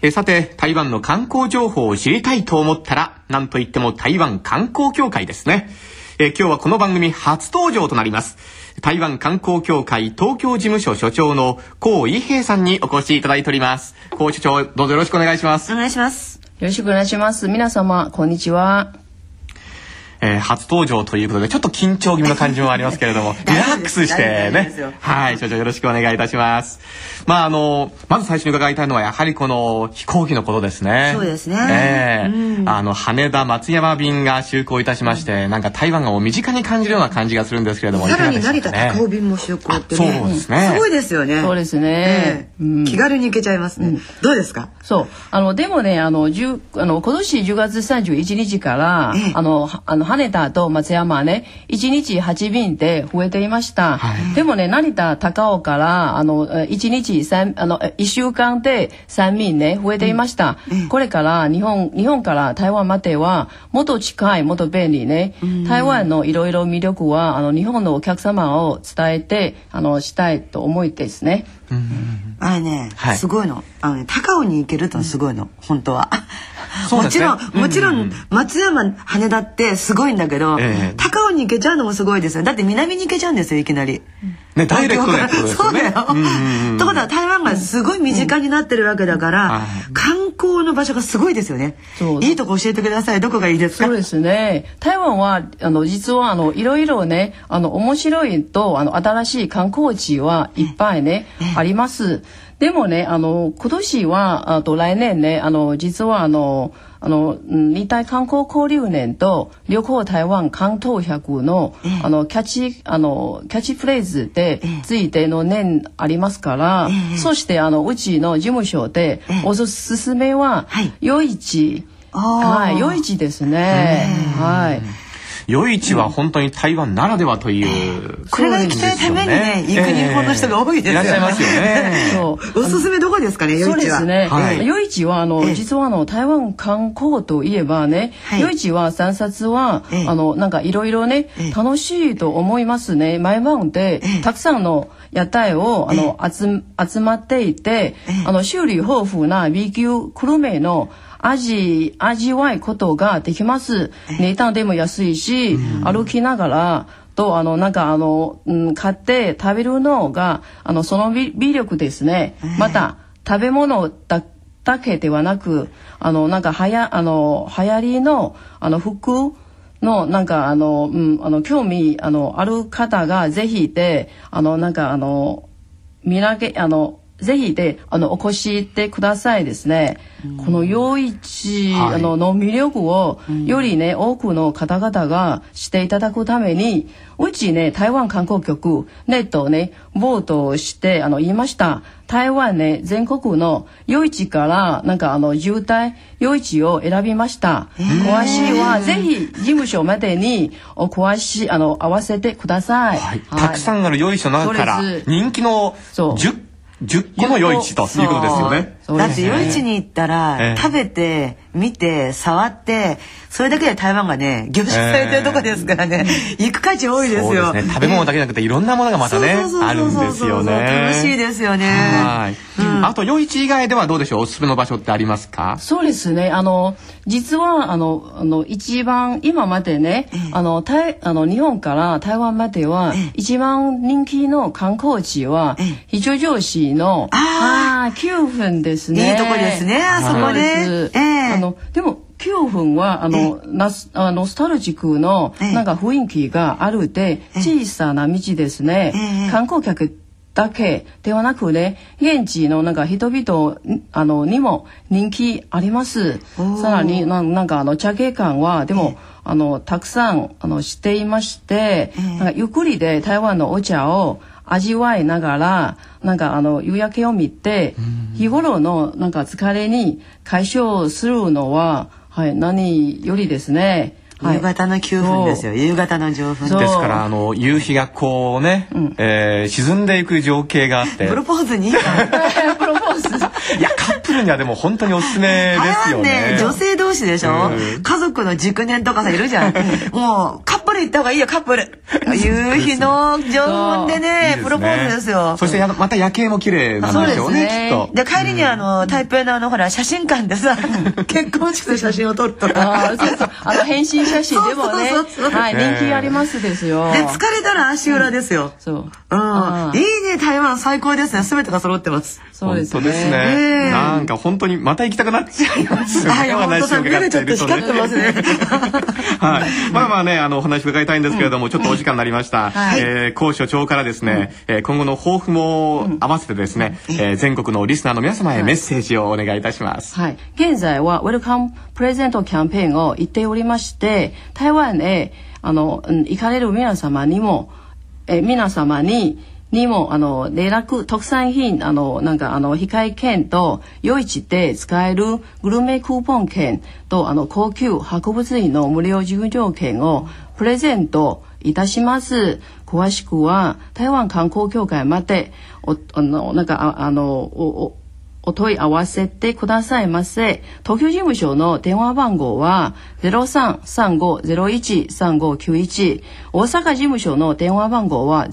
えさて、台湾の観光情報を知りたいと思ったら、なんといっても台湾観光協会ですね。え今日はこの番組初登場となります。台湾観光協会東京事務所所長の高一平さんにお越しいただいております。高所長、どうぞよろしくお願いします。お願いします。よろしくお願いします。皆様、こんにちは。えー初登場ということで、ちょっと緊張気味の感じもありますけれども、リラックスしてね。はい、所長よろしくお願いいたします。まあ、あの、まず最初に伺いたいのは、やはりこの飛行機のことですね。そうですねええうんあの、羽田松山便が就航いたしまして、なんか台湾がもう身近に感じるような感じがするんですけれども、さらに成田高尾便も就航ってね。あそうですねすごいですよね。そうですねええうん気軽に行けちゃいますね。どうですか？そう。あの、でもね、あの、10あの今年10月31日から、ええあの、はあの、羽田と松山ね、1日8便で増えていました。はいでもね、成田、高尾から、あの、え1日3、あの、え1週間で3便ね、増えていました。これから、日本、日本から台湾までは、もっと近い、もっと便利ね。台湾のいろいろ魅力は、あの、日本のお客様を伝えて、あの、したいと思いですね。あれね、はいすごいの。あのね、高尾に行けるってのはすごいの、本当は。もちろん、もちろん、松山、羽田ってすごいんだけど、ええ高尾に行けちゃうのもすごいですよ。だって南に行けちゃうんですよ、いきなり。ね、ダ。そうだよ。ということは台湾がすごい身近になってるわけだから、はい観光の場所がすごいですよね。いいとこ教えてください。どこがいいですか？そうですね。台湾は、あの、実は、あの、いろいろね、あの、面白いと、あの、新しい観光地はいっぱいね、あります。でもね、あの、今年は、あと来年ね、あの、実は、あの、あの、うん日体観光交流年と旅行台湾関東百の、あの、キャッチ、あの、キャッチフレーズでついての年ありますから、そして、あの、うちの事務所で、おすすめははい、夜市。はい、夜市ですね。はい。夜市は本当に台湾ならではという。これが行きたいためにね、行く日本の人が多いですよね。いらっしゃいますよね。そう。おすすめどこですかね、そう夜市は。ですね。はい夜市はあの、ええ実はあの台湾観光といえばね、はい夜市は散策は、ええあのなんかいろいろね、ええ楽しいと思いますね。毎晩で、ええたくさんの屋台をあの、集集まっていて、ええあの種類豊富な B 級グルメの味味わいことができます。値段でも安いし、歩きながら。とあのなんかあの、うん、買って食べるのがあのその魅魅力ですね。また食べ物だだけではなくあのなんかはやあの流行りのあの服のなんかあの、うん、あの興味あのある方がぜひであのなんかあの見上げあのぜひであのお越してくださいですね。この夜市、はい。あのの魅力をよりね、多くの方々がしていただくためにうちね台湾観光局ネットをねボートをしてあの言いました。台湾ね全国の夜市からなんかあの渋滞夜市を選びました。詳しいはぜひ事務所までにお詳しいあの合わせてください。はい、たくさんある夜市の中から人気のそう。10, 10個の夜市ということですよね。そうですね。だって夜市に行ったら、ええ。食べて見て触ってそれだけで台湾がね凝縮されてるとこですからね、行く価値多いですよ。そうですね。食べ物だけじゃなくていろんなものがまたねそうそうそうそうあるんですよね。楽しいですよね。はい。あと夜市以外ではどうでしょう？おすすめの場所ってありますか？そうですね。あの、実は、あの、あの、一番、今までね、あの、台、あの、日本から台湾までは、一番人気の観光地はええ、非常上市の、ああー9分ですね。いいとこですねあそこです。ええ。あの、でも、9分は、あの、ナス、あノスタルジックの、ええ。なんか雰囲気があるで、小さな道ですね。ええ。観光客だけではなくね、現地のなんか人々んあのにも人気あります。さらになんなんかあの茶芸館はでも、あのたくさんあのしていまして、なんかゆっくりで台湾のお茶を味わいながらなんかあの夕焼けを見て、日頃のなんか疲れに解消するのははい何よりですね。はい。夕方の9分ですよ。夕方の上分ですからあの夕日がこうね、えー沈んでいく情景があって。プロポーズに？プロポーズ。いやカップルにはでも本当におすすめですよね。ね。女性同士でしょ？うん。家族の熟年とかさいるじゃん。もうカップル夜行った方がいいよカップル。夕日の上本でねプロポーズですよ。そしてやまた夜景も綺麗なんでしょうね。きっと。で帰りにあの台北のあのほら写真館でさ 結婚式の写真を撮るとあかーそうそう。あの変身写真でもね。そうそうそうそう。はい人気ありますですよ。で疲れたら足裏ですよ。そう。うん。い。いね台湾最高ですね。全てが揃ってます。そうです本当ですね、ええ。なんか本当にまた行きたくなっちゃいますねあいや本当さ 目がちょっと光ってますね。はい。まあまあね、あの、お話伺いたいんですけれども、ちょっとお時間になりました。はいえー、高所長からですね、えー今後の抱負も合わせてですね、えー全国のリスナーの皆様へメッセージをお願いいたします。はい。現在はウェルカムプレゼントキャンペーンを言っておりまして、台湾へ、あの、うん行かれる皆様にも、え、皆様に、にも、あの、連絡、特産品、あの、なんか、あの、控え券と、夜市で使えるグルメクーポン券と、あの、高級博物院の無料入場券をプレゼントいたします。詳しくは、台湾観光協会まで、お、あの、なんか、ああの、お、おお問い合わせてくださいませ。東京事務所の電話番号は0335013591。大阪事務所の電話番号は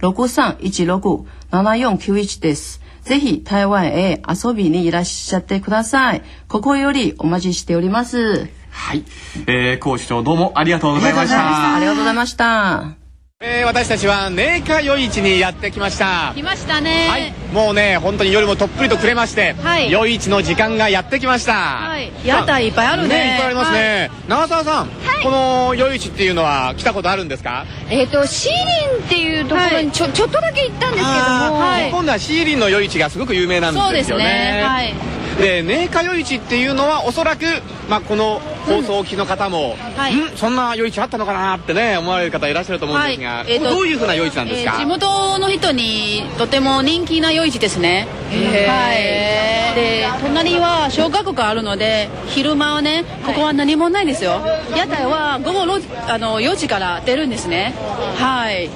0663167491です。ぜひ台湾へ遊びにいらっしゃってください。ここよりお待ちしております。はい。えー、高所長どうもありがとうございましあありた。がとうございました。えー、私たちは寧夏夜市にやってきました。来ましたね。はい。もうね、本当に夜もとっぷりとくれまして、はい夜市の時間がやってきました。はい。屋台いっぱいあるね。ねいっぱいありますね。長澤さん、この夜市っていうのは来たことあるんですか？えっ、とシーリンっていうところにちょ,、ちょっとだけ行ったんですけども、今度はシーリンの夜市がすごく有名なんそうですですよね。ね。はい。で寧夏夜市っていうのはおそらく、まあ、この放送を聞きの方も、はいんそんな夜市あったのかなってね思われる方いらっしゃると思うんですが、はいえーとどういうふうな夜市なんですか、えー地元の人にとても人気な夜市ですね。はい。で、隣は小学校あるので、昼間はね、ここは何もないんですよ。屋台は午後のあの4時から出るんですね。はい。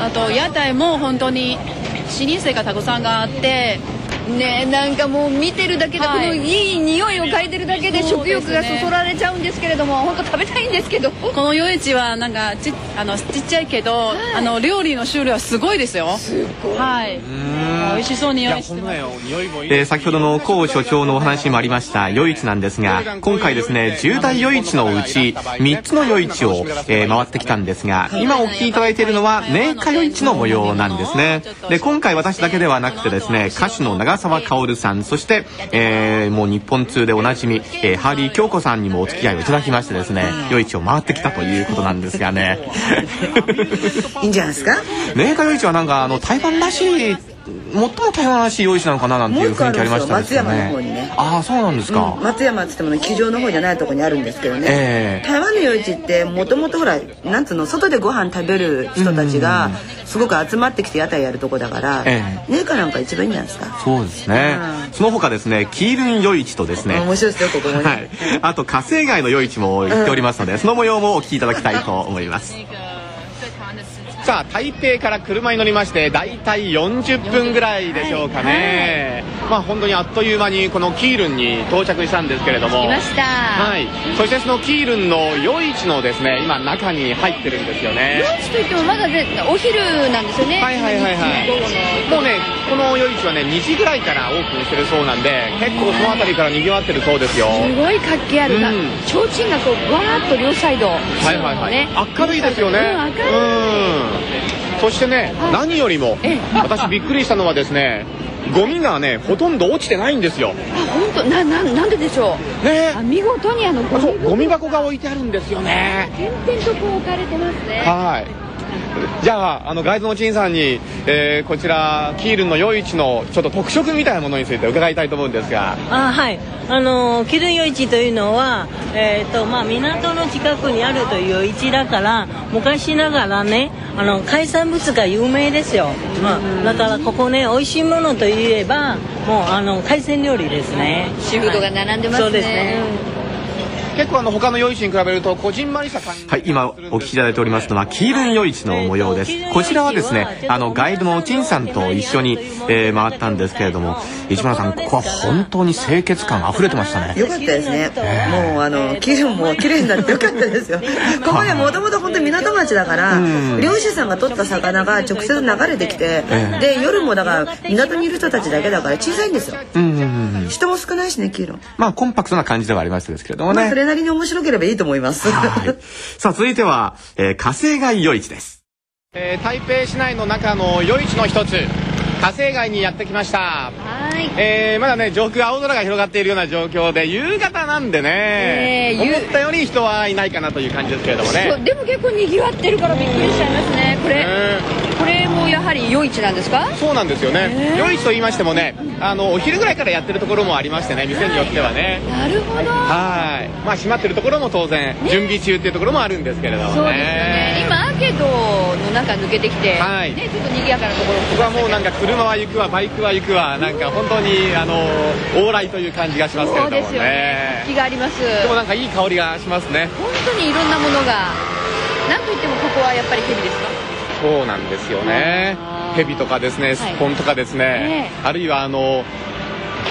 あと屋台も本当に老舗がたくさんがあって、ねなんかもう見てるだけで、はい。このいい匂いを嗅いでるだけで食欲がそそられちゃうんですけれども本当食べたいんですけど。この夜市はなんかちあのちっちゃいけど、あの料理の種類はすごいですよ。すごい。はい。美味しそうにいや用意してま先ほどの高所長のお話にもありました夜市なんですが今回ですね10大夜市のうち3つの夜市を、えー回ってきたんですが今お聞きいただいているのは寧夏夜市の模様なんですね。で今回私だけではなくてですね歌手の長澤薫さんそして、えーもう日本通でおなじみ、えーハーリー京子さんにもお付き合いをいただきましてですね夜市を回ってきたということなんですがね。いいんじゃないですか？寧夏夜市はなんかあの台湾らしい最も台湾らしい夜市なのかななんていう雰囲気ありましたですよもう一個あるんですよ松山の方ねにね。ああそうなんですか、松山っつってもね机上の方じゃないとこにあるんですけどね、ええ。台湾の夜市ってもともとほらなんつうの外でご飯食べる人たちがすごく集まってきて屋台やるとこだから、えねえかなんか一番いいんじゃないですか？そうですね、うん。その他ですねキールン夜市とですね。面白いですよここもね、はい、あと火星街の夜市も行っておりますので、その模様もお聞きいただきたいと思いますさあ台北から車に乗りまして大体40分ぐらいでしょうかね、まあ本当にあっという間にこのキールンに到着したんですけれども。来ました、はい、そしてそのキールンの夜市のですね今中に入ってるんですよね。ランチといってもまだねお昼なんですよね。はいはいはいはい。もうねこの夜市はね2時ぐらいからオープンしてるそうなんで結構その辺りから賑わってるそうですよ。すごい活気あるな、うん。提灯がこうわーっと両サイド。はいはいはい、ね。明るいですよね。うん明るいうんそしてね、何よりもええ。私びっくりしたのはですねゴミがねほとんど落ちてないんですよ。あ本当？なななんででしょう？ね。あ見事にあのゴミ箱が。置いてあるんですよね。点々とこう置かれてますね。はいじゃああのガイドの陳さんに、えーこちらキールンの夜市のちょっと特色みたいなものについて伺いたいと思うんですが。あはい。あのキルン夜市というのは、えーとまあ、港の近くにあるという夜市だから昔ながらねあの海産物が有名ですよ、まあ、だからここね美味しいものといえばもうあの海鮮料理ですね。シーフードが並んでますね。そうですね結構あの他の夜市に比べるとこじんまりした感じはい今お聞きいただいておりますのはキールン夜市の模様です。こちらはですねあのガイドの陳さんと一緒に、えー、回ったんですけれども市村さんここは本当に清潔感あふれてましたね。よかったですね、もうあのキールンも綺麗になってよかったですよ。ここねもともと本当に港町だから漁師さんが取った魚が直接流れてきて、で夜もだから港にいる人たちだけだから小さいんですよ、人も少ないしねキールンまあコンパクトな感じではありますですけれどもね、まあ、それなりに面白ければいいと思います。さあ続いては、えー、火星街夜市です、えー、台北市内の中の夜市の一つ火星街にやってきましたはい。えー、まだね上空青空が広がっているような状況で夕方なんでね、えーゆ思ったより人はいないかなという感じですけれどもね。でも結構にぎわってるからびっくりしちゃいますねこれ。うんこれもやはり夜市なんですか？そうなんですよね、えー。夜市と言いましてもねあのお昼ぐらいからやってるところもありましてね店によってはね。なるほど。はい。まあ閉まってるところも当然、準備中っていうところもあるんですけれどもね。そうですよね。今アーケードの中抜けてきて、はい。ね、ちょっと賑やかなところ。ここはもうなんか車は行くわバイクは行くわなんか本当にあの往来という感じがしますけれどもね。そうですよね。気があります。でもなんかいい香りがしますね。本当にいろんなものがなんといってもここはやっぱりヘビですか？そうなんですよね。あー。ヘビとかですねスッポンとかですね、あるいはあの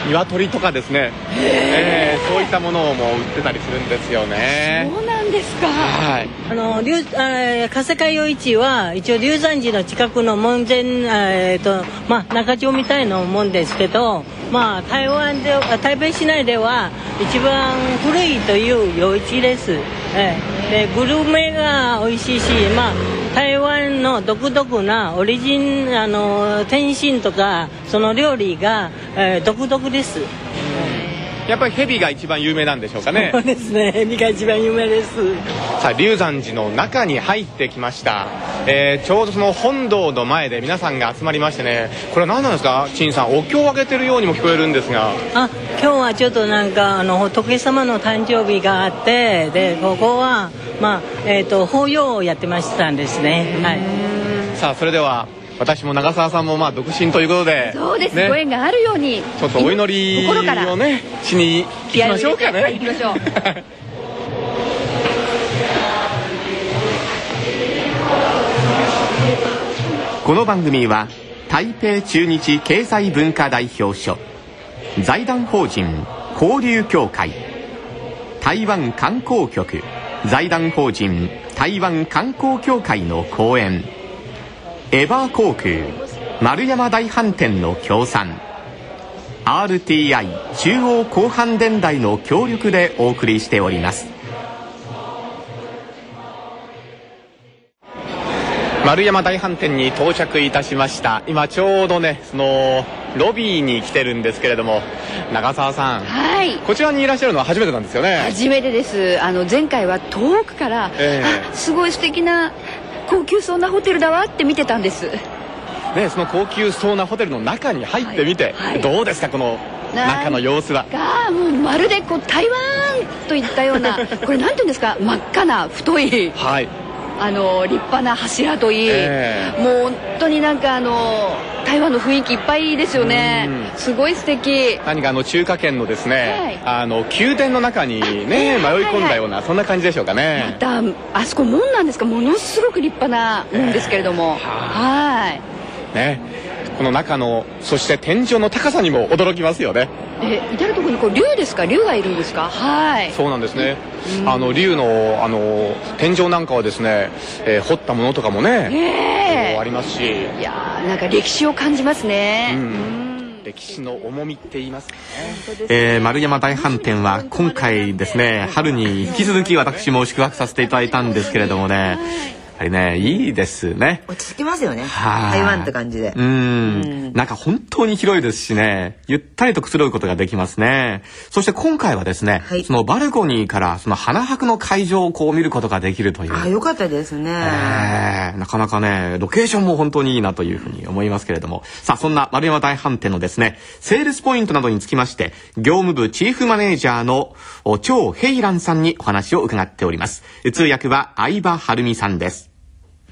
鶏とかですね、えーそういったものも売ってたりするんですよね。そうなんですか。はい。あの龍あー加世海夜市は一応龍山寺の近くの門前えーとまあ中町みたいなもんですけどまあ台湾であ台北市内では一番古いという夜市です。ええでグルメが美味しいしまあ台湾の独特なオリジンあの天津とかその料理が、えー独特です。やっぱりヘビが一番有名なんでしょうかね。そうですね。エビが一番有名です。さあ龍山寺の中に入ってきました、えーちょうどその本堂の前で皆さんが集まりましてね。これは何なんですか？陳さんお経をあげてるようにも聞こえるんですが。あ今日はちょっとなんかあの仏様の誕生日があってでここはまあえっ、と法要をやってましたんですね。はい。さあそれでは私も長澤さんもまあ独身ということでそうです、ね。ご縁があるようにちょっとお祈り心から。をねしに行きましょうかね、はい行きましょう。この番組は台北中日経済文化代表所財団法人交流協会台湾観光局財団法人台湾観光協会の講演エバー航空丸山大飯店の協賛。RTI 中央広範電台の協力でお送りしております。丸山大飯店に到着いたしました。今ちょうどねそのロビーに来てるんですけれども。長澤さん。はい。こちらにいらっしゃるのは初めてなんですよね。初めてです。あの前回は遠くから、ええ。あすごい素敵な高級そうなホテルだわって見てたんです。ねその高級そうなホテルの中に入ってみて、はい。はいどうですかこの中の様子は？がもうまるでこう台湾といったような これなんていうんですか？真っ赤な太い。はいあの立派な柱といい、ええ。もう本当になんかあの台湾の雰囲気いっぱいですよね。うん。すごい素敵。何かあの中華圏のですね、はい。あの宮殿の中にね迷い込んだような、そんな感じでしょうかまねたあそこ門なんですか。ものすごく立派な門ですけれども、はい。ねこの中のそして天井の高さにも驚きますよね。え至る所にこう竜ですか？竜がいるんですか？はい。そうなんですね。あの竜のあの天井なんかはですね、えー掘ったものとかもね、え。こうありますし、いやーなんか歴史を感じますね、うん。歴史の重みって言いますかね。えー、丸山大飯店は今回ですね、春に引き続き私も宿泊させていただいたんですけれどもね、やはりね、いいですね。落ち着きますよねはい台湾って感じでうん。なんか本当に広いですしね、ゆったりとくつろぐことができますね。そして今回はですね、はいそのバルコニーからその花博の会場をこう見ることができるという。あよかったですねえーなかなかね、ロケーションも本当にいいなというふうに思いますけれども。さあ、そんな丸山大飯店のですね、セールスポイントなどにつきまして、業務部チーフマネージャーのお張平蘭さんにお話を伺っております。通訳は相葉晴美さんです。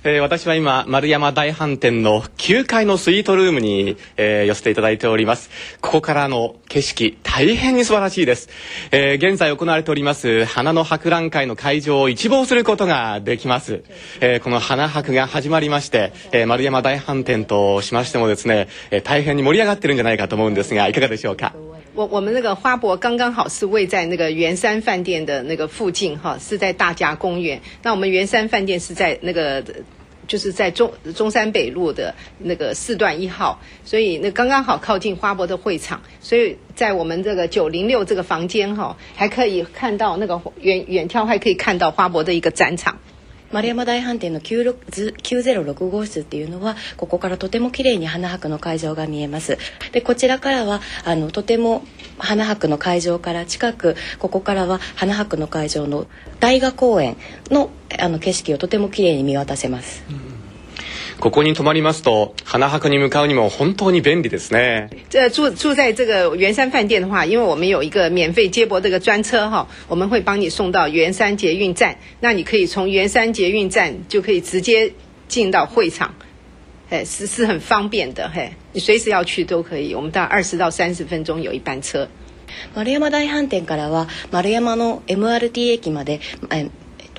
えー、私は今、丸山大飯店の9階のスイートルームに、えー、寄せていただいております。ここからの景色、大変に素晴らしいです。えー、現在行われております花の博覧会の会場を一望することができます。えー、この花博が始まりまして、えー、丸山大飯店としましてもですね、えー、大変に盛り上がってるんじゃないかと思うんですが、いかがでしょうか？我我们那个花博刚刚好是位在那个圆山饭店的那个附近哈，是在大家公园。那我们圆山饭店是在那个就是在中中山北路的那个四段一号，所以那刚刚好靠近花博的会场。所以在我们这个九零六这个房间哈，还可以看到那个远远眺还可以看到花博的一个展场。丸山大飯店の9065号室っていうのはここからとても綺麗に花博の会場が見えます。でこちらからはあのとても花博の会場から近くここからは花博の会場の大河公園のあの景色をとても綺麗に見渡せます、うん。ここに泊まりますと花博に向かうにも本当に便利ですね。这住住在这个圆山饭店的话，因为我们有一个免费接驳这个专车哈，我们会帮你送到圆山捷运站，那你可以从圆山捷运站就可以直接进到会场，哎，是是很方便的，嘿，你随时要去都可以。我们大概二十到三十分钟有一班车。丸山大飯店からは丸山の MRT 駅まで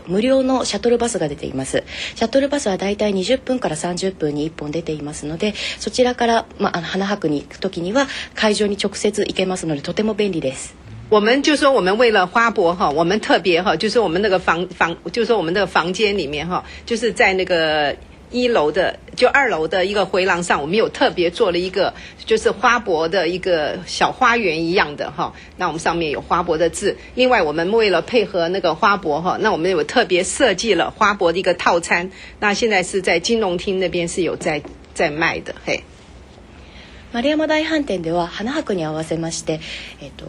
無料のシャトルバスが出ています。シャトルバスはだいたい20分から30分に1本出ていますのでそちらから、まあ、花博に行く時には会場に直接行けますのでとても便利です。我们就说我们为了花博哈，我们特别哈，就是我们那个房房，就说我们那个房间里面哈，就是在那个一楼的就二楼的一个回廊上，我们有特别做了一个就是花博的一个小花园一样的哈。那我们上面有花博的字。另外，我们为了配合那个花博哈，那我们有特别设计了花博的一个套餐。那现在是在金融厅那边是有在在卖的。嘿。丸山大飯店では花博に合わせまして、えっと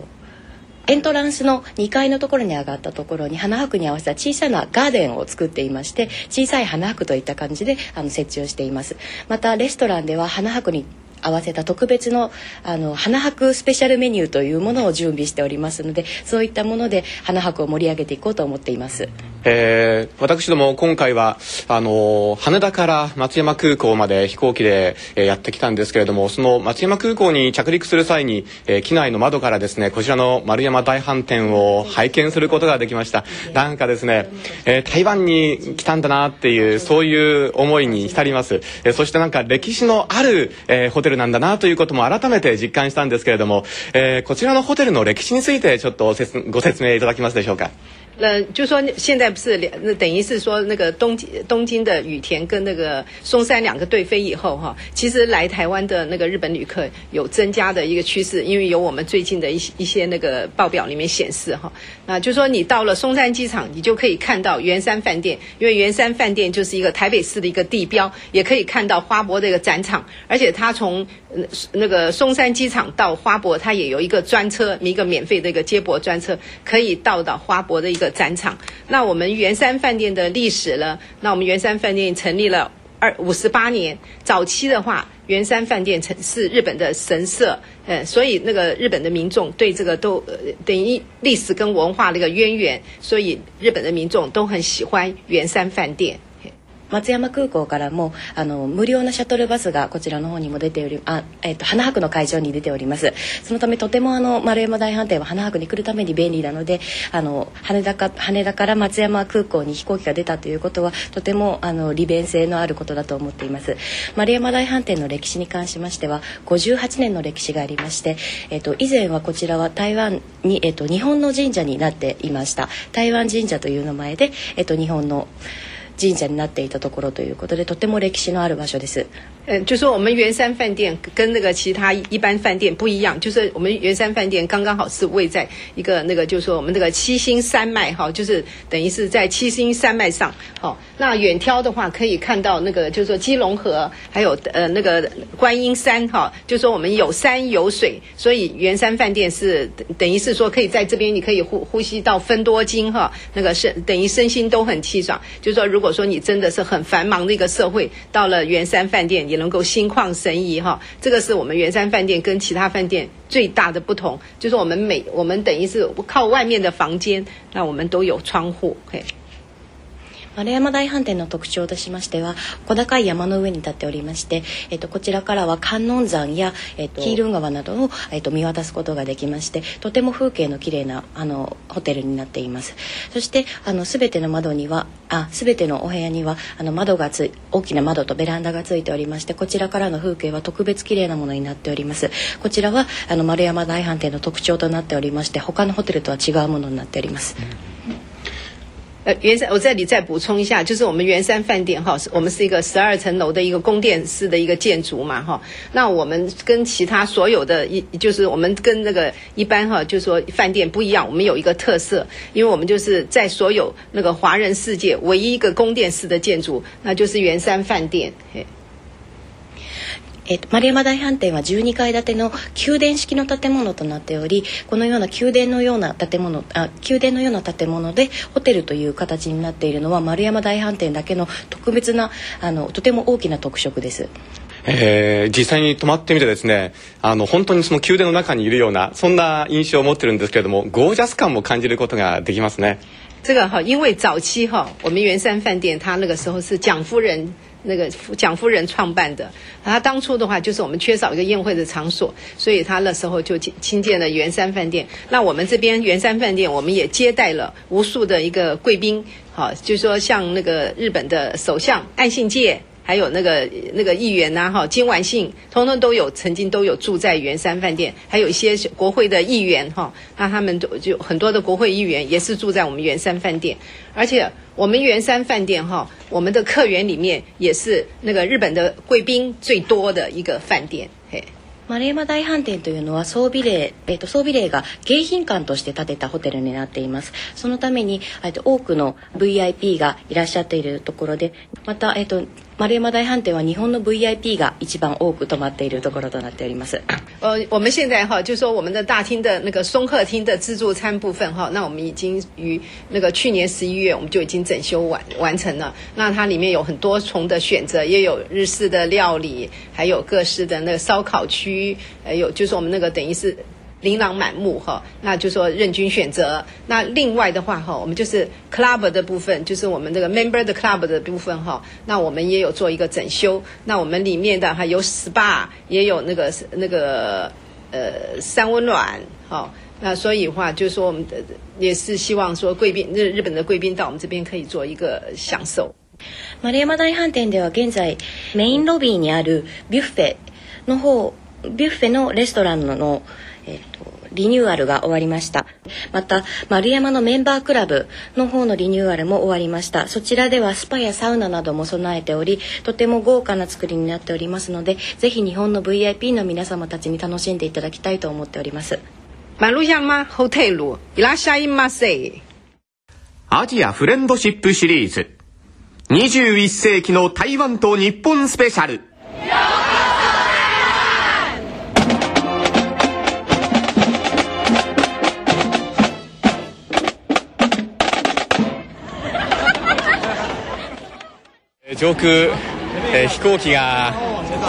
エントランスの2階のところに上がったところに花博に合わせた小さなガーデンを作っていまして小さい花博といった感じであの設置をしていますまたレストランでは花博に合わせた特別のあの花博スペシャルメニューというものを準備しておりますのでそういったもので花博を盛り上げていこうと思っています。えー、私ども今回はあの羽田から松山空港まで飛行機で、えー、やってきたんですけれどもその松山空港に着陸する際に、えー、機内の窓からですねこちらの丸山大飯店を拝見することができました。なんかですね、え、台湾に来たんだなっていうそういう思いに浸ります、え、そしてなんか歴史のある、え、ホテルなんだなということも改めて実感したんですけれども、え、こちらのホテルの歴史についてちょっとご説明いただけますでしょうか？呃，就说现在不是两，那等于是说那个东京东京的羽田跟那个松山两个对飞以后哈，其实来台湾的那个日本旅客有增加的一个趋势，因为有我们最近的一些一些那个报表里面显示哈，那就说你到了松山机场，你就可以看到圆山饭店，因为圆山饭店就是一个台北市的一个地标，也可以看到花博的一个展场，而且它从那个松山机场到花博，它也有一个专车，一个免费的一个接驳专车，可以到到花博的一个。展场，那我们圆山饭店的历史呢？那我们圆山饭店成立了二五十八年，早期的话，圆山饭店城是日本的神社，呃，所以那个日本的民众对这个都等于历史跟文化那个渊源，所以日本的民众都很喜欢圆山饭店。松山空港からもあの無料のシャトルバスがこちらの方にも出ておりあ、えーと、花博の会場に出ております。そのためとてもあの丸山大飯店は花博に来るために便利なのであの羽田か羽田から松山空港に飛行機が出たということはとてもあの利便性のあることだと思っています。丸山大飯店の歴史に関しましては58年の歴史がありまして、えーと、以前はこちらは台湾に、えーと、日本の神社になっていました。台湾神社という名前で、えー、と日本の神社になっていたところということでとても歴史のある場所です。嗯，就说我们圆山饭店跟那个其他一般饭店不一样，就是我们圆山饭店刚刚好是位在一个那个，就是说我们这个七星山脉哈，就是等于是在七星山脉上，好，那远眺的话可以看到那个就是说基隆河，还有呃那个观音山哈，就说我们有山有水，所以圆山饭店是等于是说可以在这边你可以呼呼吸到分多金哈，那个是等于身心都很气爽，就是说如果 我说你真的是很繁忙的一个社会，到了圆山饭店也。能够心旷神怡哈，这个是我们圆山饭店跟其他饭店最大的不同，就是我们每我们等于是靠外面的房间，那我们都有窗户。嘿。丸山大飯店の特徴としましては小高い山の上に立っておりまして、えっと、こちらからは観音山や、えっと、キールン川などを、えっと、見渡すことができましてとても風景の綺麗なあのホテルになっています。そしてあの全ての窓にはあ全てのお部屋にはあの窓がつ大きな窓とベランダがついておりましてこちらからの風景は特別綺麗なものになっております。こちらはあの丸山大飯店の特徴となっておりまして他のホテルとは違うものになっております、うん呃，原山，我这里再补充一下，就是我们圆山饭店哈，是我们是一个十二层楼的一个宫殿式的一个建筑嘛哈。那我们跟其他所有的一，就是我们跟那个一般哈，就是说饭店不一样，我们有一个特色，因为我们就是在所有那个华人世界唯一一个宫殿式的建筑，那就是圆山饭店。嘿。えー、丸山大飯店は12階建ての宮殿式の建物となっておりこのような宮殿のような建物あ宮殿のような建物でホテルという形になっているのは丸山大飯店だけの特別なあのとても大きな特色です。えー、実際に泊まってみてですねあの本当にその宮殿の中にいるようなそんな印象を持ってるんですけれどもゴージャス感も感じることができますね。这个哈，因为早期哈，我们圆山饭店，它那个时候是蒋夫人那个蒋夫人创办的，他当初的话就是我们缺少一个宴会的场所，所以他那时候就新建了圆山饭店。那我们这边圆山饭店，我们也接待了无数的一个贵宾，好，就是说像那个日本的首相岸信介。还有那个那个议员呐、哈，金完信，通通都有曾经都有住在圆山饭店，还有一些国会的议员哈，那他们都就很多的国会议员也是住在我们圆山饭店，而且我们圆山饭店哈，我们的客源里面也是那个日本的贵宾最多的一个饭店。丸山大飯店というのは装備例、えー、と装備例が迎賓館として建てたホテルになっていますそのために、えー、と多くの VIP がいらっしゃっているところでまた、えー、と丸山大飯店は日本の VIP が一番多く泊まっているところとなっております。呃，我们现在哈，就说我们的大厅的那个松鹤厅的自助餐部分哈，那我们已经于那个去年十一月我们就已经整修完完成了。那它里面有很多重的选择，也有日式的料理，还有各式的那个烧烤区，还有就是我们那个等于是。 琳琅满目哈，那就说任君选择。那另外的话哈，我们就是 club 的部分，就是我们这个 member 的 club 的部分哈，那我们也有做一个整修。那我们里面的还有 SPA，也有那个那个呃三温暖哈。那所以话就是说，我们的也是希望说贵宾日日本的贵宾到我们这边可以做一个享受。丸山大飯店では現在メインロビーにあるビュッフェの方ビュッフェのレストランの えーと、リニューアルが終わりました。また丸山のメンバークラブの方のリニューアルも終わりました。そちらではスパやサウナなども備えておりとても豪華な作りになっておりますのでぜひ日本の VIP の皆様たちに楽しんでいただきたいと思っております。丸山ホテルいらっしゃいませ。アジアフレンドシップシリーズ。21世紀の台湾と日本スペシャル上空、えー、飛行機が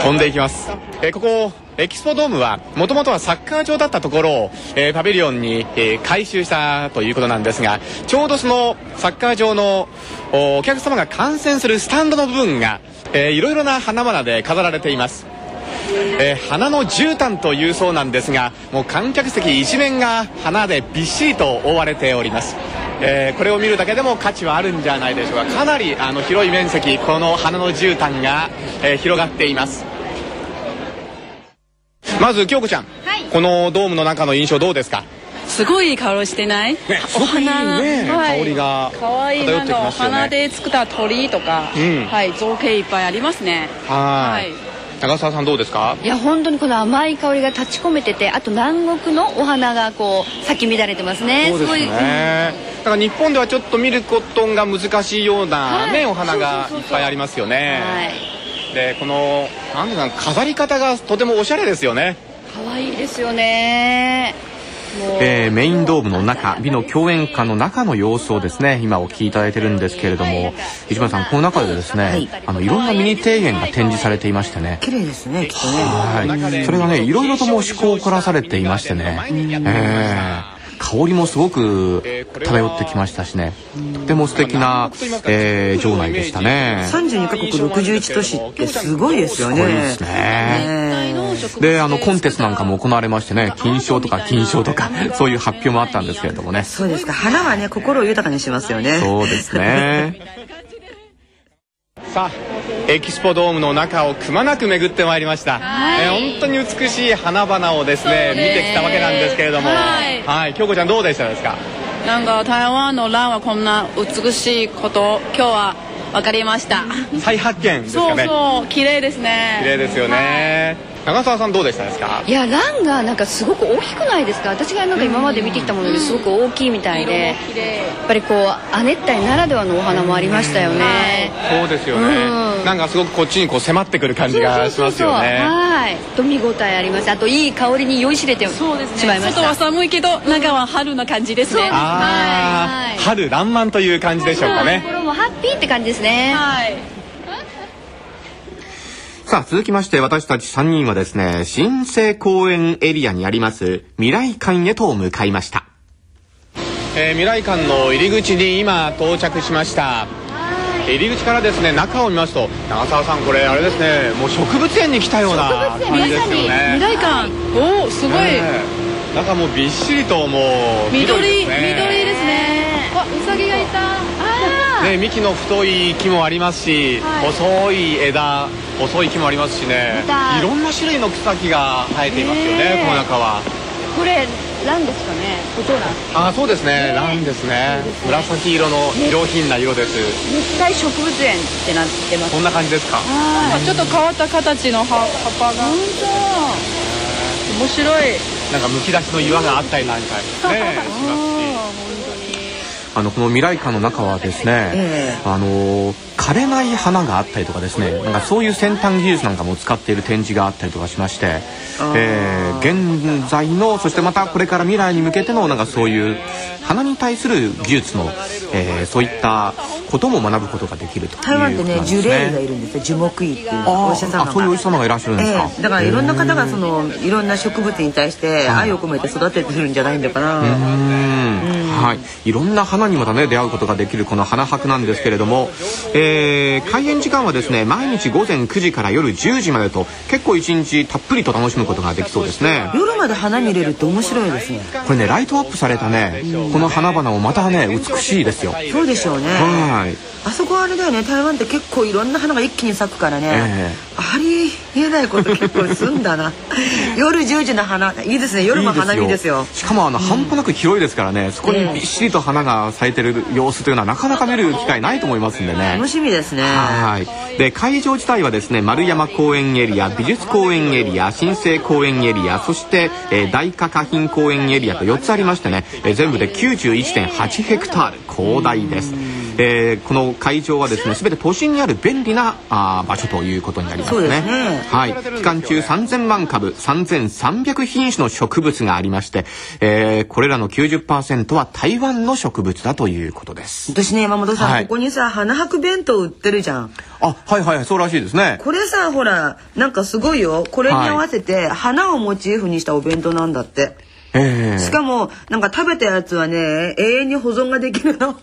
飛んでいきます、えー、ここエキスポドームはもともとはサッカー場だったところを、えー、パビリオンに、えー、改修したということなんですがちょうどそのサッカー場のお客様が観戦するスタンドの部分が、えー、いろいろな花々で飾られています。えー、花の絨毯というそうなんですがもう観客席一面が花でびっしりと覆われております。えー、これを見るだけでも価値はあるんじゃないでしょうか。かなりあの広い面積この花の絨毯が、えー、広がっています。まず京子ちゃん、はい、このドームの中の印象どうですか？すごい香りしてない、ね、お花。ね、はい、香りが可愛いなの花で作った鳥とか、うん、はい。造形いっぱいありますね。はい長澤さんどうですか？いや本当にこの甘い香りが立ち込めててあと南国のお花がこう咲き乱れてますね。そうですね。だから日本ではちょっと見ることが難しいようなね、はい、お花がいっぱいありますよね。はい。でこのなんでか飾り方がとてもおしゃれですよね。可愛いですよねえー、メインドームの中美の共演歌の中の様子をですね今お聞きいただいてるんですけれども市村さんこの中でですね、はい、あのいろんなミニ庭園が展示されていましてね。綺麗ですねきっとね。はい。それがねいろいろともう趣向を凝らされていましてね、えー香りもすごく漂ってきましたしね。とても素敵な、えー、場内でしたね。32カ国61都市ってすごいですよね。すごいですね。であのコンテストなんかも行われましてね金賞とか金賞とかそういう発表もあったんですけれどもね。そうですか。花はね心を豊かにしますよね。そうですねさあエキスポドームの中をくまなく巡ってまいりました、はい、えー、本当に美しい花々をですね見てきたわけなんですけれども。はい、京子ちゃんどうでしたですか？なんか台湾の蘭はこんな美しいこと今日は分かりました。再発見ですかね。そうそう綺麗ですね。綺麗ですよね、はい長澤さんどうでしたですか？いやランがなんかすごく大きくないですか？私がなんか今まで見てきたものですごく大きいみたいで、うん、やっぱりこう亜熱帯ならではのお花もありましたよね、うん、そうですよね、うん、なんかすごくこっちにこう迫ってくる感じがしますよね。はい。と見応えあります。あといい香りに酔いしれてしまいました、ね、外は寒いけど中は春の感じですね、はい、春爛漫という感じでしょうかね、心もハッピーって感じですね。はいさあ、続きまして私たち3人はですね、新生公園エリアにあります未来館へと向かいました。えー、未来館の入り口に今到着しました。入り口からですね中を見ますと長澤さんこれあれですねもう植物園に来たような感じですよね。未来館。おおすごい、ね、中もびっしりともう緑ですね。緑ですね。わうさぎがいたね、幹の太い木もありますし、はい、細い枝細い木もありますしね。い。ろんな種類の草木が生えていますよね、この中は。これランですかね？あそうですね。ランですね。紫色の上品な色です。熱帯植物園ってなってます。こんな感じですか？ちょっと変わった形の葉葉っぱが。本当。面白い。なんかむき出しの岩があったりなんかね しますあのこの未来館の中はですね、えー、あの枯れない花があったりとかですねなんかそういう先端技術なんかも使っている展示があったりとかしまして、えー、現在のそしてまたこれから未来に向けてのなんかそういう花に対する技術の、えー、そういったことも学ぶことができるという、ね、台湾ってね樹齢医がいるんですよ。樹木医っていうお医者様が。そういうお医者様がいらっしゃるんですか、えー、だからいろんな方がそのいろんな植物に対して愛を込めて育ててるんじゃないんだから、はい、いろんな花にまたね出会うことができるこの花博なんですけれども、えー、開園時間はですね毎日午前9時から夜10時までと結構一日たっぷりと楽しむことができそうですね。夜まで花見れるって面白いですね。これねライトアップされたねこの花々もまたね美しいですよ。そうでしょうね。はい。あそこはあれだよね台湾って結構いろんな花が一気に咲くからね、えー、ありえないこと結構すんだな。夜10時の花。いいですね。夜も花見ですよ。しかもあの、うん、半端なく広いですからね。そこにびっしりと花が咲いてる様子というのはなかなか見る機会ないと思いますんでね。楽しみですね。はい。で会場自体はですね丸山公園エリア美術公園エリア新生公園エリアそして、えー、大花花浜公園エリアと4つありましてね、えー、全部で91.8ヘクタール広大です、えー、この会場はですね全て都心にある便利なあ場所ということになりますね、ね、はい。期間中3000万株3300品種の植物がありまして、えー、これらの90%は台湾の植物だということです。私ね山本さん、はい、ここにさ花博弁当売ってるじゃん。あはいはいそうらしいですね。これさほらなんかすごいよ。これに合わせて花をモチーフにしたお弁当なんだって、えー、しかもなんか食べたやつはね永遠に保存ができるの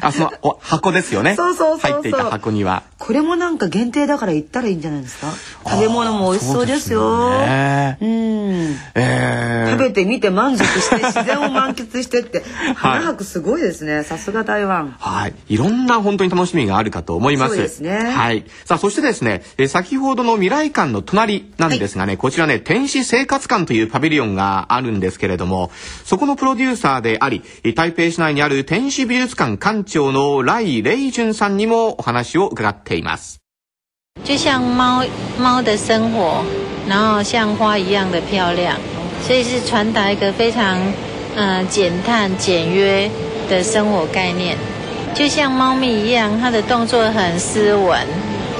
あ、そのお箱ですよね。そうそう入っていた箱には。これもなんか限定だから行ったらいいんじゃないですか？食べ物も美味しそうですよ。うすね、うん。えー、食べてみて満足して自然を満喫してって 花博すごいですね。さすが台湾。はい。いろんな本当に楽しみがあるかと思います。そうですね。はい。さあそしてですね、え先ほどの未来館の隣なんですがね、はい、こちらね天使生活館というパビリオンがあるんですけれども、そこのプロデューサーであり、台北市内にある天使美術館館長の来レイジュンさんにもお話を伺っています。就像猫猫的生活，然后像花一样的漂亮，所以是传达一个非常嗯、呃、减碳简约的生活概念。就像猫咪一样，它的动作很斯文，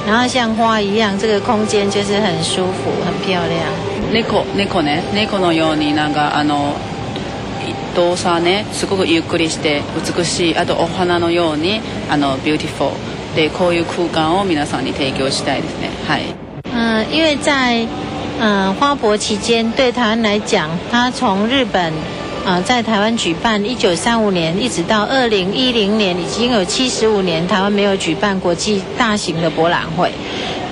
然后像花一样，这个空间就是很舒服、很漂亮。猫猫ね、猫のようになんかあの動作ねすごくゆっくりして美しいあとお花のようにあのビューティフォーでこういう空間を皆さんに提供したいですねはい嗯因为在嗯花博期间对台湾来讲它从日本 呃，在台湾举办，一九三五年一直到二零一零年，已经有七十五年台湾没有举办国际大型的博览会。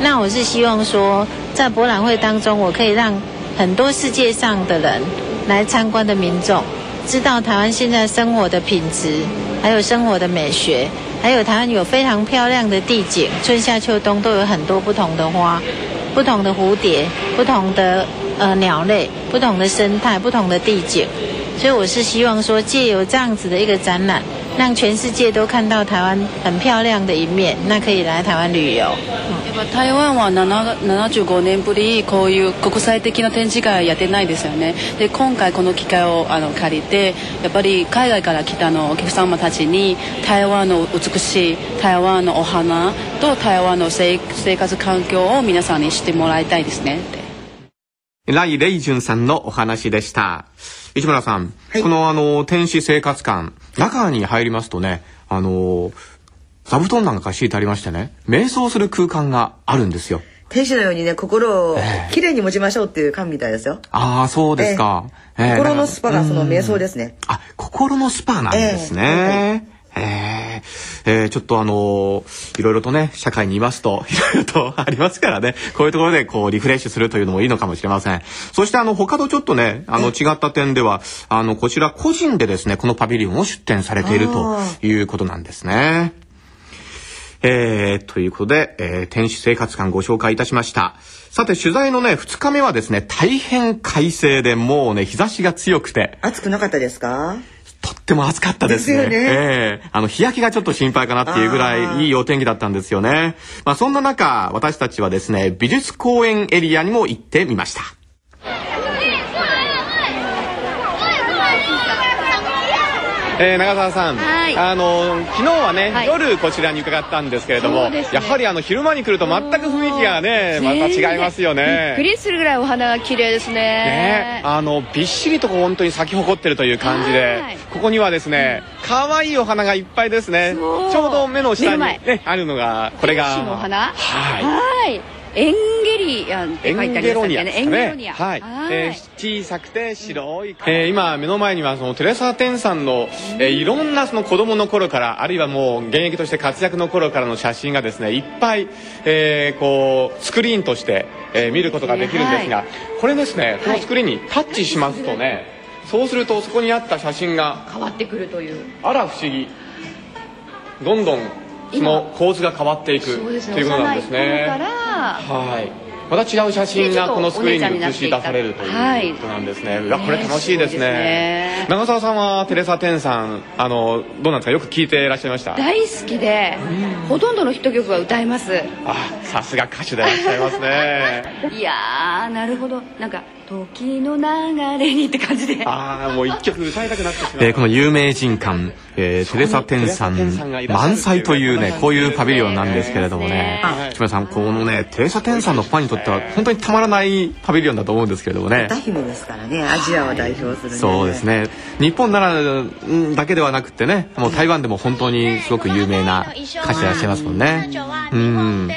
那我是希望说，在博览会当中，我可以让很多世界上的人来参观的民众， 知道台湾现在生活的品质，还有生活的美学，还有台湾有非常漂亮的地景，春夏秋冬都有很多不同的花，不同的蝴蝶，不同的呃鸟类，不同的生态，不同的地景。所以我是希望说，借由这样子的一个展览，让全世界都看到台湾很漂亮的一面，那可以来台湾旅游。台湾は75年ぶりこういう国際的な展示会やってないですよねで今回この機会をあの借りてやっぱり海外から来たのお客様たちに台湾の美しい台湾のお花と台湾の生活環境を皆さんに知ってもらいたいですねライ・レイジュンさんのお話でした。市村さん、はい、このあの、天使生活館、中に入りますとね、あの、座布団なんか敷いてありましてね、瞑想する空間があるんですよ。天使のようにね、心をきれいに持ちましょうっていう感みたいですよ。えー、ああ、そうですか。えー、心のスパがその瞑想ですね。あ、心のスパなんですね。えー、ちょっとあのー、いろいろとね、社会にいますと、いろいろとありますからね、こういうところでこうリフレッシュするというのもいいのかもしれません。そしてあの、他とちょっとね、あの、違った点では、あの、こちら個人でですね、このパビリオンを出展されているということなんですね。えー、ということで、えー、天使生活館ご紹介いたしました。さて、取材のね、2日目はですね、大変快晴で、もうね、日差しが強くて。暑くなかったですか？とっても暑かったですね。ですねええー、あの、日焼けがちょっと心配かなっていうぐらいいいお天気だったんですよね。まあ、そんな中、私たちはですね、美術公園エリアにも行ってみました。えー、長澤さん、はい、あの昨日はね、はい、夜こちらに伺ったんですけれども、ね、やはりあの昼間に来ると全く雰囲気がねまた違いますよね。びっくりするぐらいお花が綺麗ですね。ね。あのびっしりと本当に咲き誇ってるという感じでここにはですね可愛いお花がいっぱいですね。ちょうど目の下に、ね、あるのがこれが。天使の花。はい。エンゲリアンって書いてありましたね。エンゲロニア。はい。えー、小さくて白い。えー、今目の前にはそのテレサ・テンさんの、えー、いろんなその子供の頃からあるいはもう現役として活躍の頃からの写真がですねいっぱい、えー、こうスクリーンとして、えー、見ることができるんですが、はい、これですねこのスクリーンにタッチしますとね、はい、そうするとそこにあった写真が変わってくるというあら不思議どんどんその構図が変わっていくということなんですね。はいまた違う写真がこのスクリーンに映し出されるということなんですね。うわこれ楽しいですね。長澤さんはテレサ・テンさんあのどうなんですか？よく聞いていらっしゃいました？大好きで、ほとんどのヒット曲は歌います。あさすが歌手でいらっしゃいますね。いやなるほどなんか時の流れにって感じで。ああもう一曲歌いたくなってしまう、えー、この有名人館、えー、テレサ・テンさん満載というねこういうパビリオンなんですけれどもね。木村さんこのねテレサ・テンさんのファンにとっては本当にたまらないパビリオンだと思うんですけれどもね。歌姫ですからね。アジアを代表する、ね、そうですね。日本ならだけではなくてねもう台湾でも本当にすごく有名な歌手いらっしゃいますもんね。うん。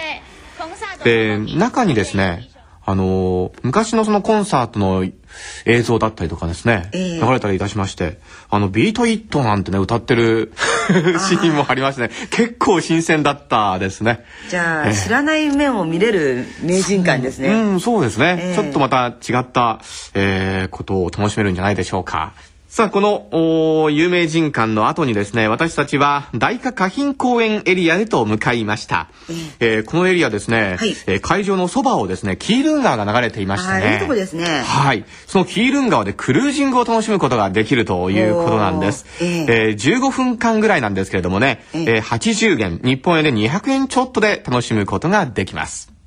で中にですねあのー、昔のそのコンサートの映像だったりとかですね、えー、流れたりいたしまして、あの、ビートイットなんてね、歌ってる シーンもありましてね、結構新鮮だったですね。じゃあ、えー、知らない面を見れる名人館ですね。うん、そうですね、えー、ちょっとまた違った、えー、ことを楽しめるんじゃないでしょうか。さあ、この有名人館の後にですね、私たちは大化花浜公園エリアへと向かいました。えー、このエリアですね、はい、えー、会場のそばをですね、キールン川が流れていましてね。いいとこですね。はい。そのキールン川でクルージングを楽しむことができるということなんです。えー、えー、15分間ぐらいなんですけれどもね、えー、80元、日本円で200円ちょっとで楽しむことができます。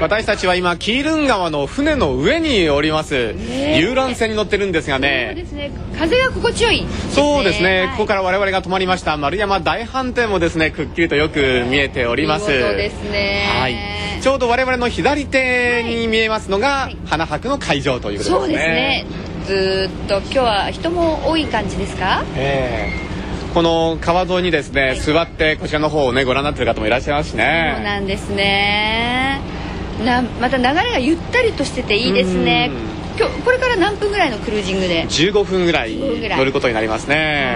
私たちは今キールン川の船の上におります、遊覧船に乗ってるんですがね、ね、風が心地よい、そうですね、はい、ここから我々が泊まりました。丸山大飯店もですねくっきりとよく見えております。ですね、はい、ちょうど我々の左手に見えますのが、はい、花博の会場ということですね。そうですね。ずっと今日は人も多い感じですか？ええ。ーこの川沿いにですね、座ってこちらの方をねご覧になってる方もいらっしゃいますしね。そうなんですねなまた流れがゆったりとしてていいですね。今日これから何分ぐらいのクルージングで？15分ぐらい分ぐらい。乗ることになりますね。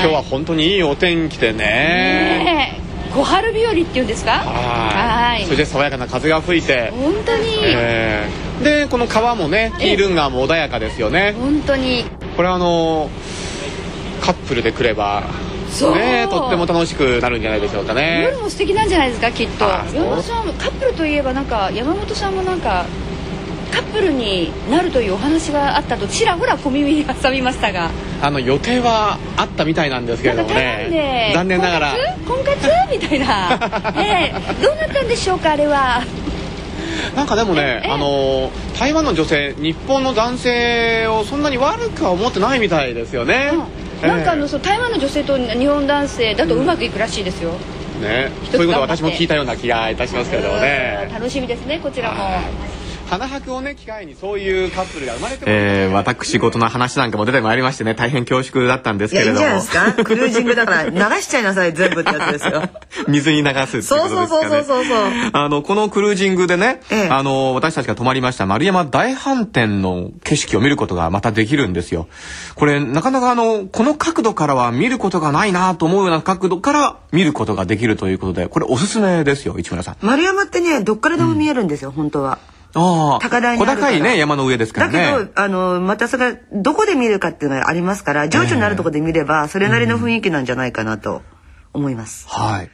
今日は本当にいいお天気でね。ねえ。小春日和っていうんですか？はい。はい。それで爽やかな風が吹いて。本当に、えーでこの川もねキールン川も穏やかですよね。本当に。これはあのカップルで来ればねとっても楽しくなるんじゃないでしょうかね。夜も素敵なんじゃないですかきっと。山本さんカップルといえばなんか山本さんもなんかカップルになるというお話があったとちらほら小耳に挟みましたが。あの予定はあったみたいなんですけれどもね残念ながら。婚活？婚活？みたいな。ねえ。どうなったんでしょうかあれは。なんかでもね、あの台湾の女性日本の男性をそんなに悪くは思ってないみたいですよね、ええなんかあのそう台湾の女性と日本男性だとうまくいくらしいですよ、ね。つそういうこと私も聞いたような気がいたしますけれどもね。楽しみですねこちらも花博をね機会にそういうカップルが生まれてもえー、私事の話なんかも出てまいりましてね、大変恐縮だったんですいやいけれども。いんじゃないですか クルージングだから流しちゃいなさい全部ってやつですよ 水に流すっていうことですかね。そうそうそうそうそうあの、このクルージングでね、ええあの、私たちが泊まりました丸山大飯店の景色を見ることがまたできるんですよ。これ、なかなかあの、この角度からは見ることがないなと思うような角度から見ることができるということで、これおすすめですよ、市村さん。丸山ってねどっからでも見えるんですよ、本当は高台に小あるから高いね、山の上ですからだけね。ど、あのまたそれどこで見るかっていうのがありますから情緒のあるところで見ればそれなりの雰囲気なんじゃないかなと思います、はい。